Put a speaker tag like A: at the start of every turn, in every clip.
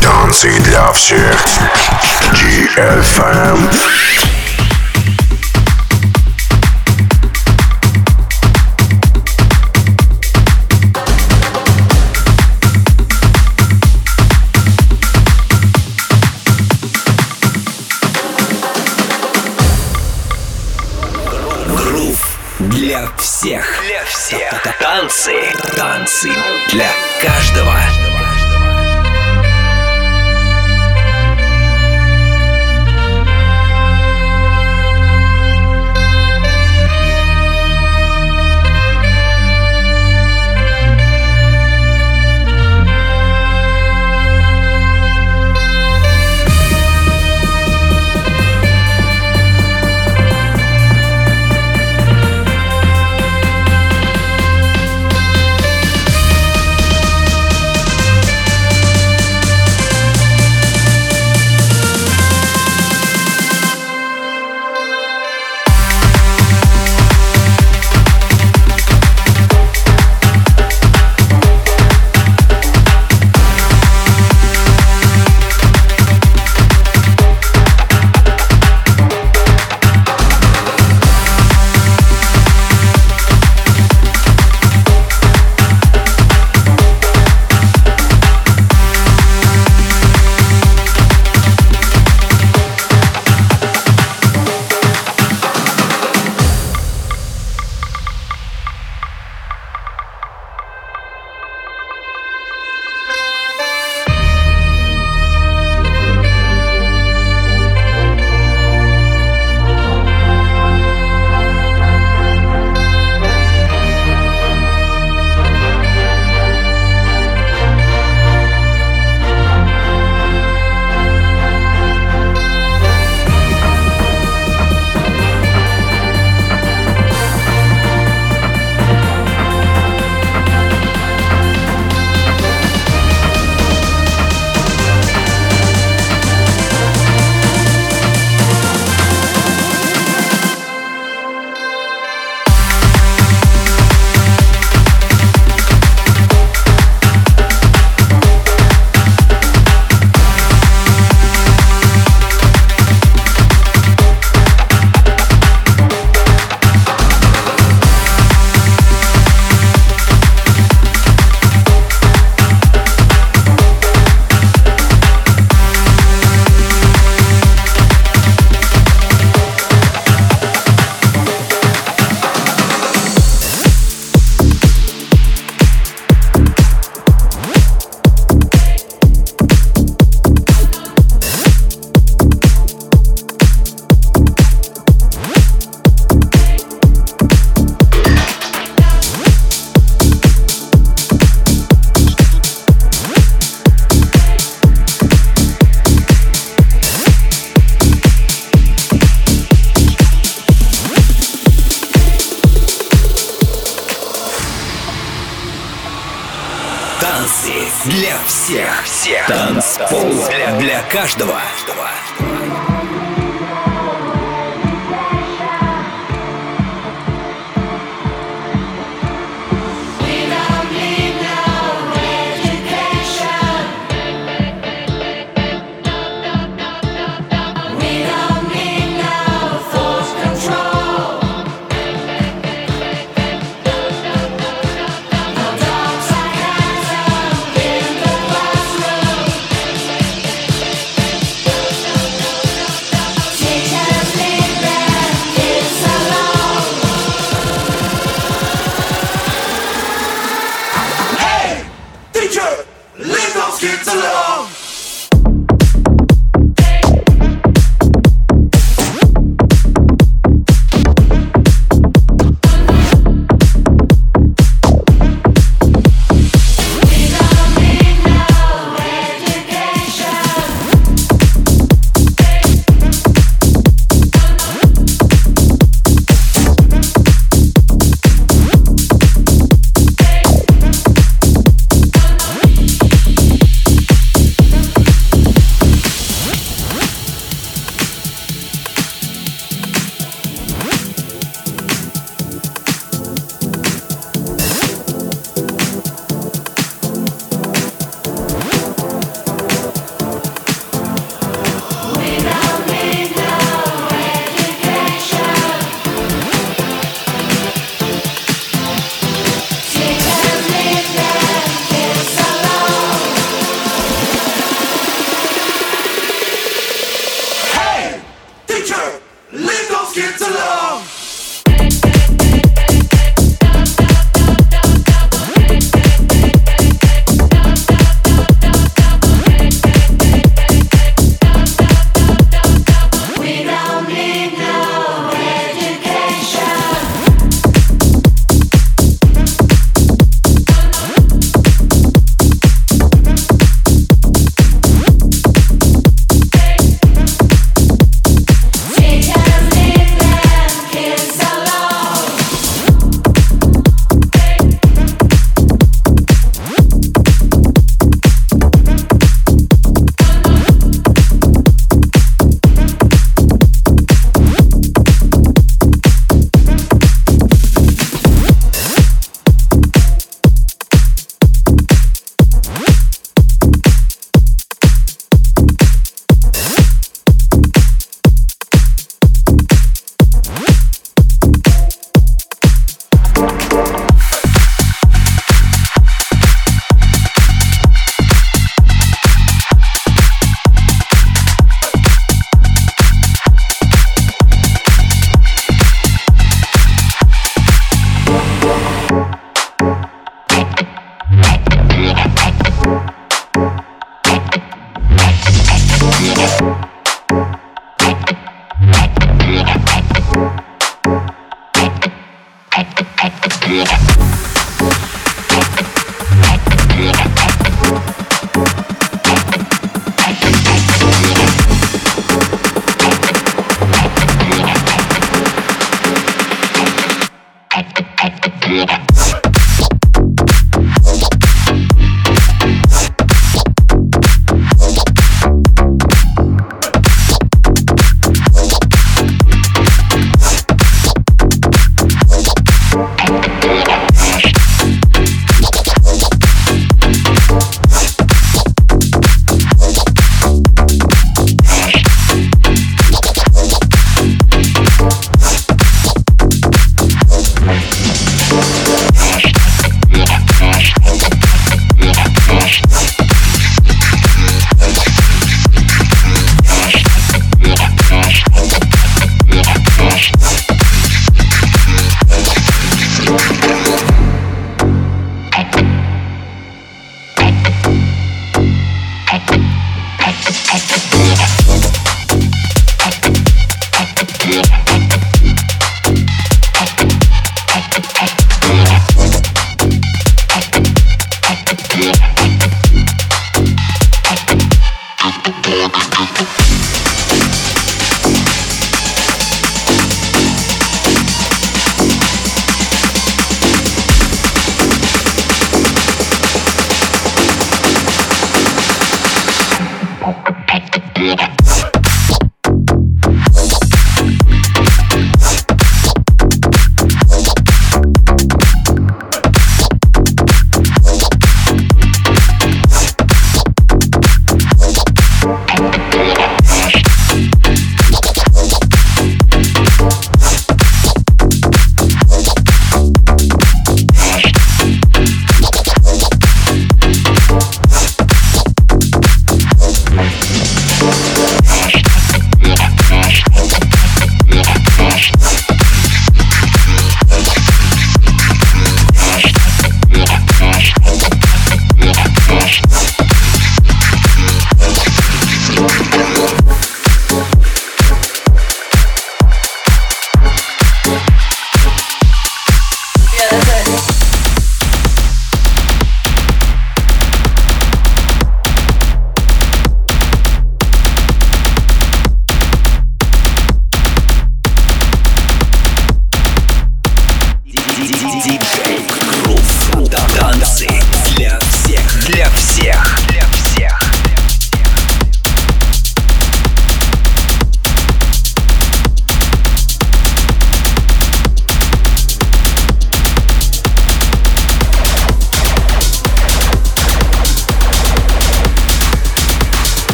A: Танцы для всех. GFM.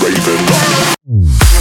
B: Stop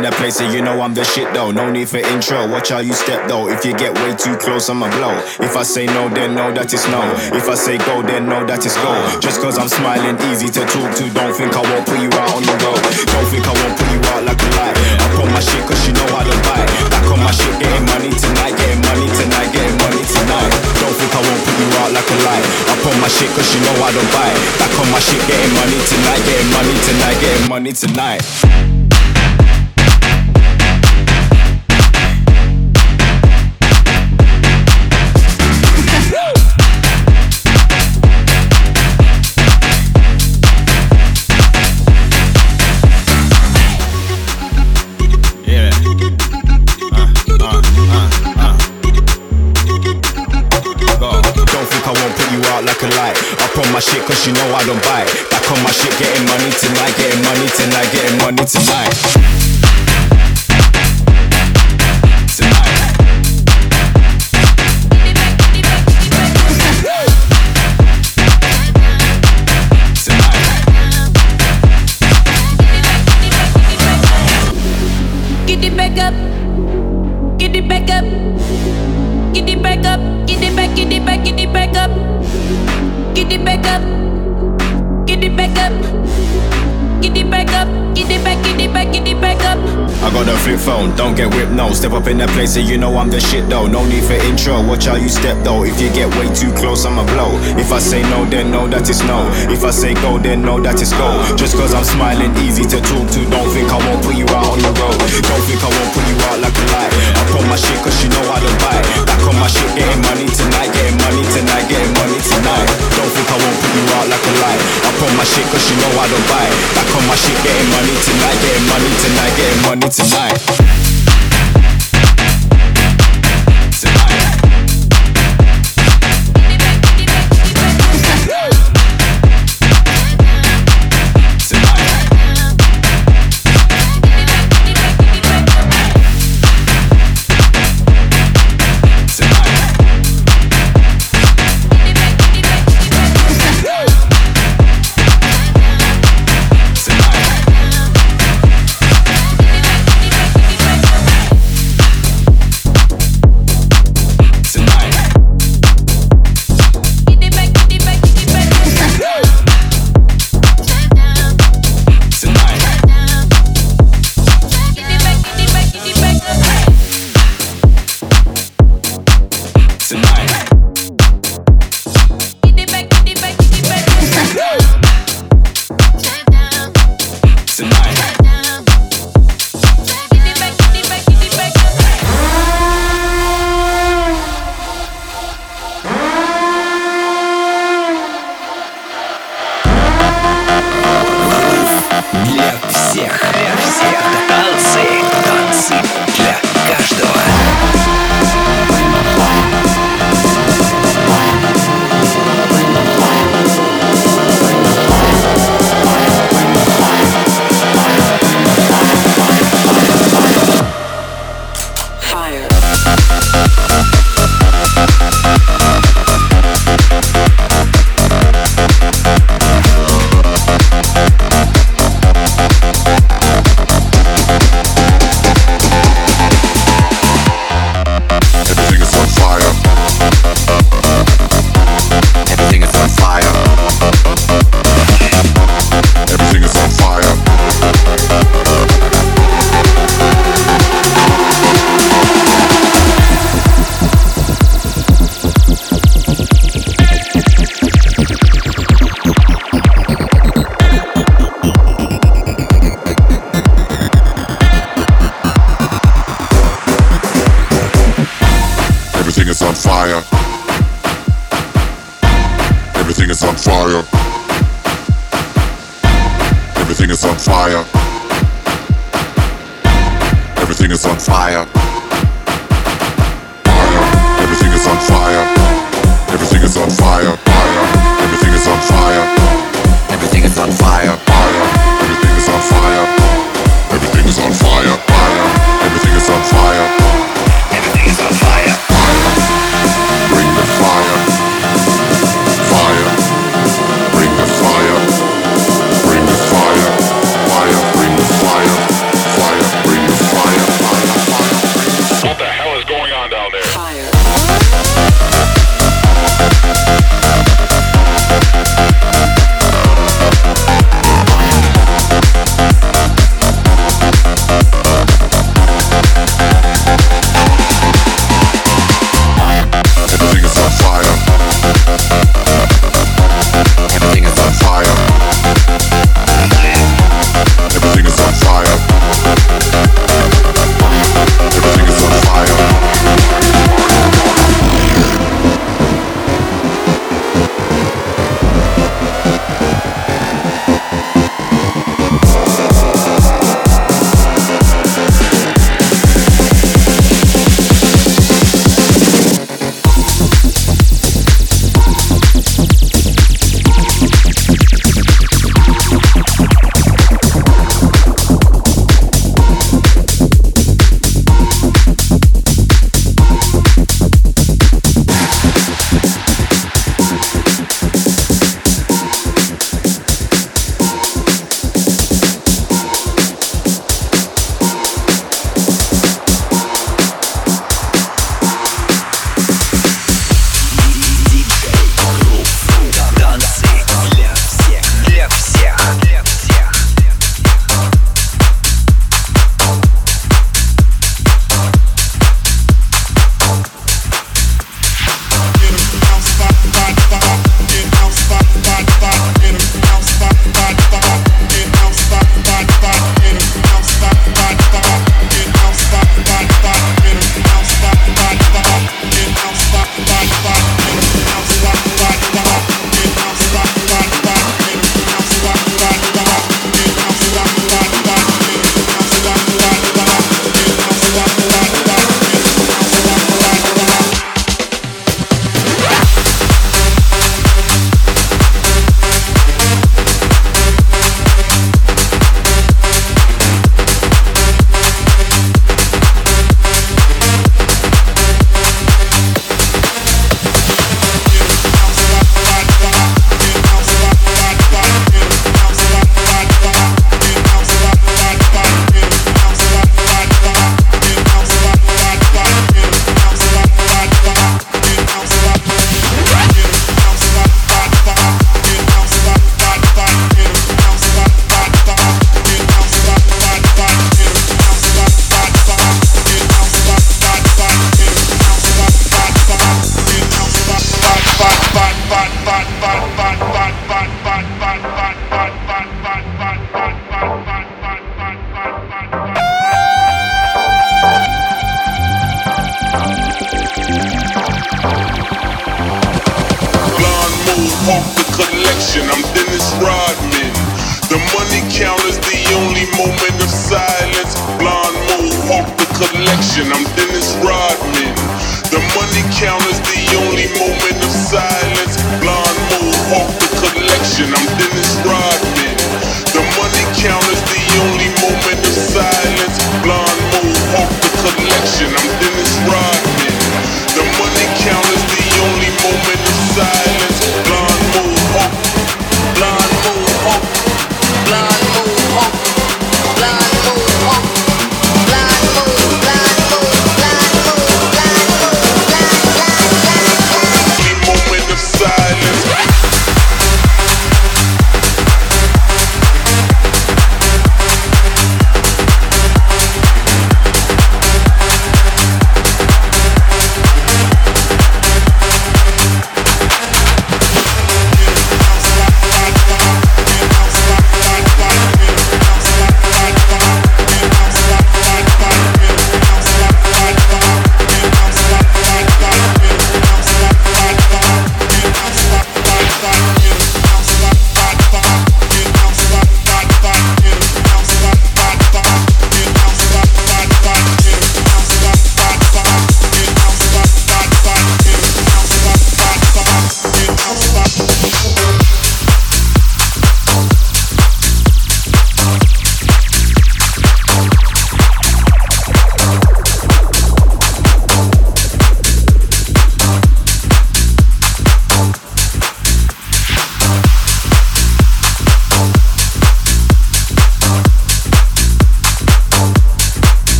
A: That
B: place,
C: so you know I'm the shit though. No need for intro. Watch how you step though. If you get way too close, I'ma blow. If I say no, then know that it's no. If I say go, then know that it's go. Just cause I'm smiling, easy to talk to. Don't think I won't put you out on the road. Don't think I won't put you out like a light. I put my shit cause you know how to buy. Back on my shit, getting money tonight, getting money tonight, getting money tonight. Don't think I won't put you out like a light. I put my shit cause you know how to buy. Back on my shit, getting money tonight, getting money tonight, getting money tonight. Like a light. Up on my shit, cause you know I don't bite. Back on my shit, getting money tonight, getting money tonight, getting money tonight. I got a flip phone, don't get whipped, no. Step up in that place and you know I'm the shit though. No need for intro, watch how you step though. If you get way too close, I'ma blow. If I say no, then no, it's no. If I say go, then no, it's go. Just cause I'm smiling, easy to talk to. Don't think I won't put you out on the road. Don't think I won't put you out like a light. I put my shit cause you know I don't bite. Back on my shit, getting money tonight, getting money tonight, getting money tonight. Don't think I won't put you out like a light. I put my shit cause you know I don't bite. Back on my shit, getting money tonight, getting money tonight, getting money. Tonight.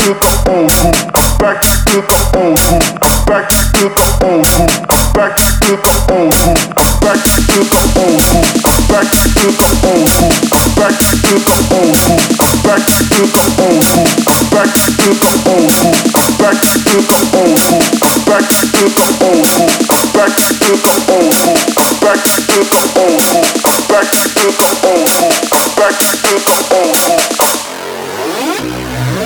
B: To the old school. I'm back to the old school. I'm back to the old school. I'm back to the old school. I'm back to the old school. I'm back to the old school. I'm back to the old school. I'm back to the old school. I'm back to the old school. I'm back to the old school. I'm back to the old school. I'm back to the old school. I'm back to the old school. I'm back to the old school. I'm back to the old school.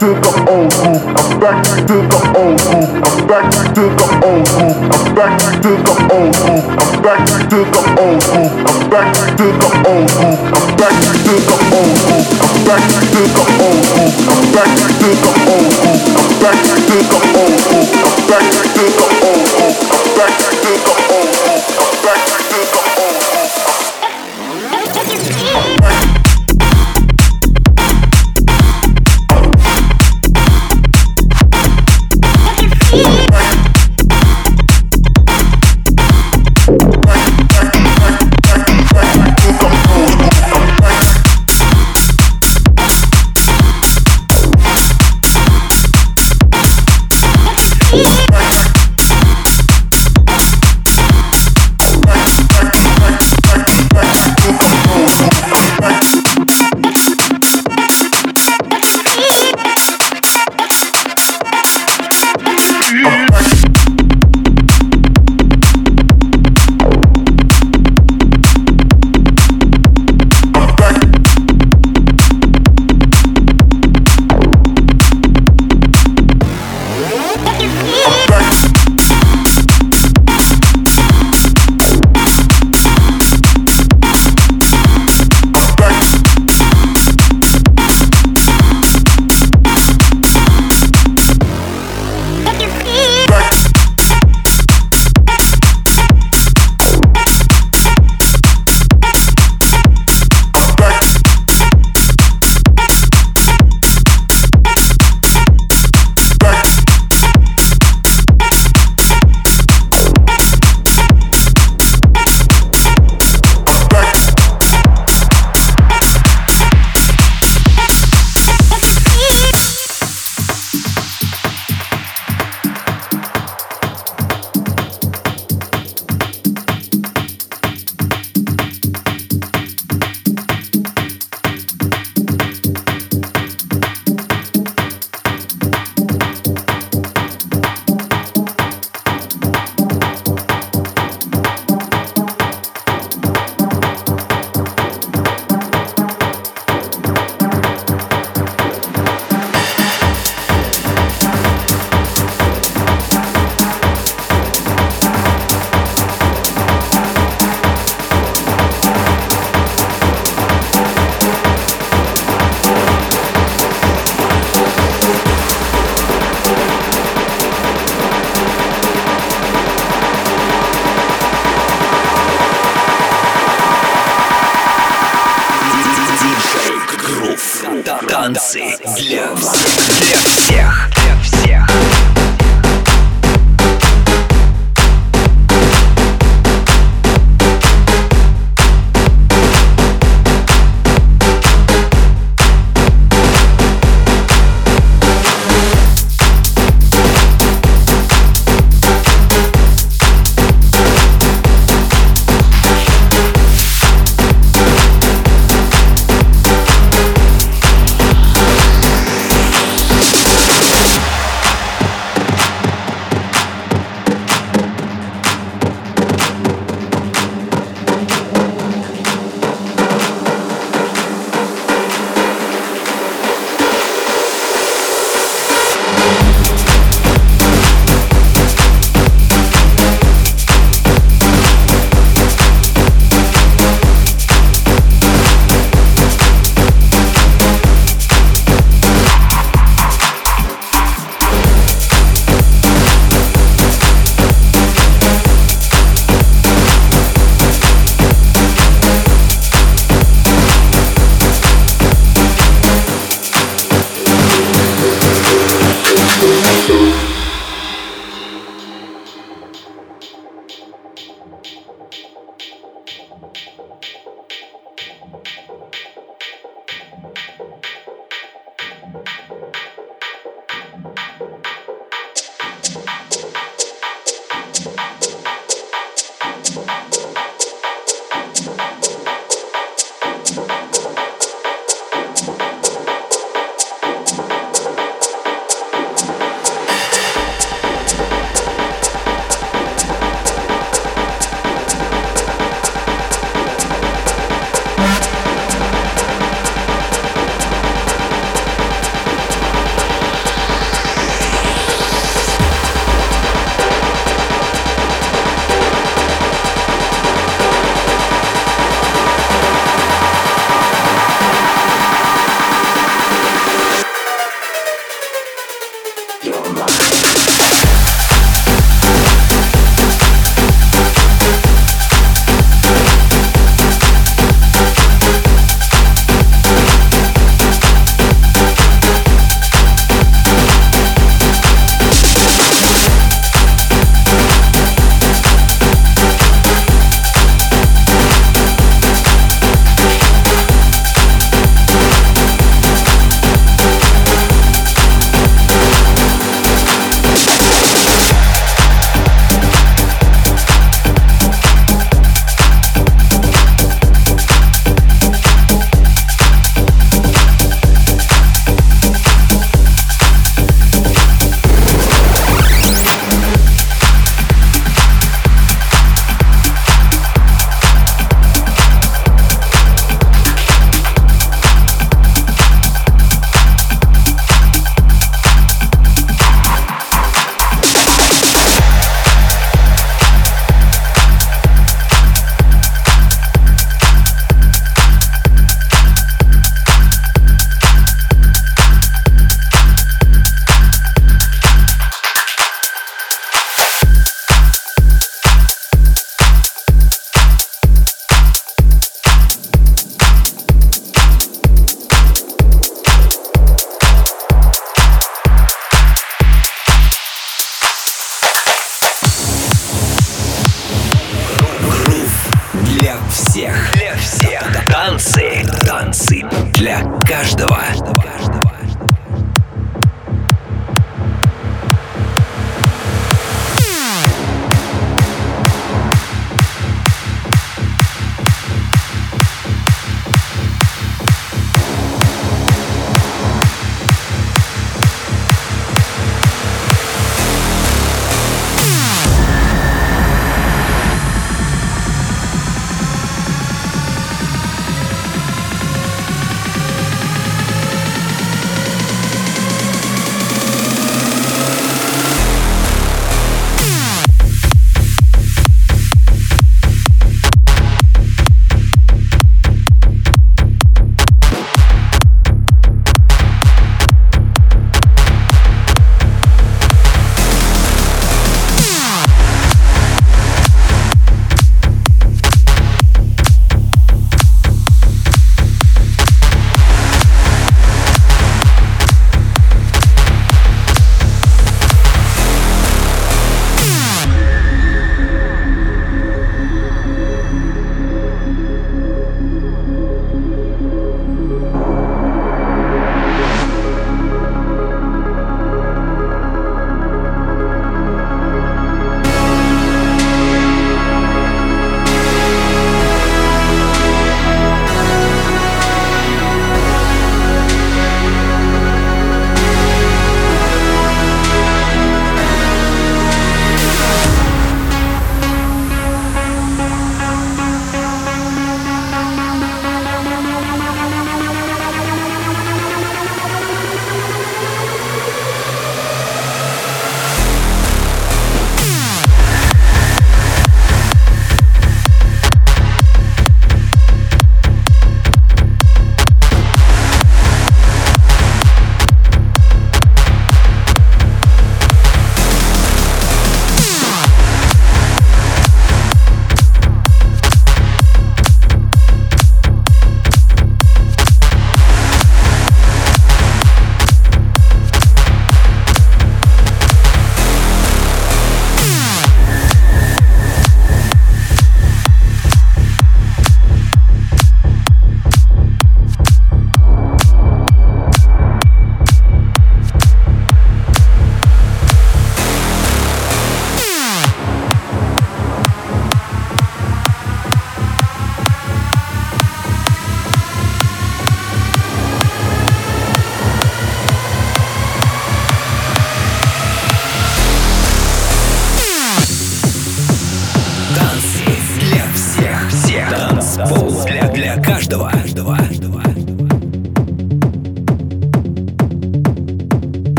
B: to the old school. I'm back to the old school. I'm back to the old school. I'm back to the old school. I'm back to the old school. I'm back to the old school. I'm back to the old school. I'm back to the old school. I'm back to the old school. I'm back to the old school. I'm back to the old school. I'm back to the old school.
A: танцы для вас, для всех.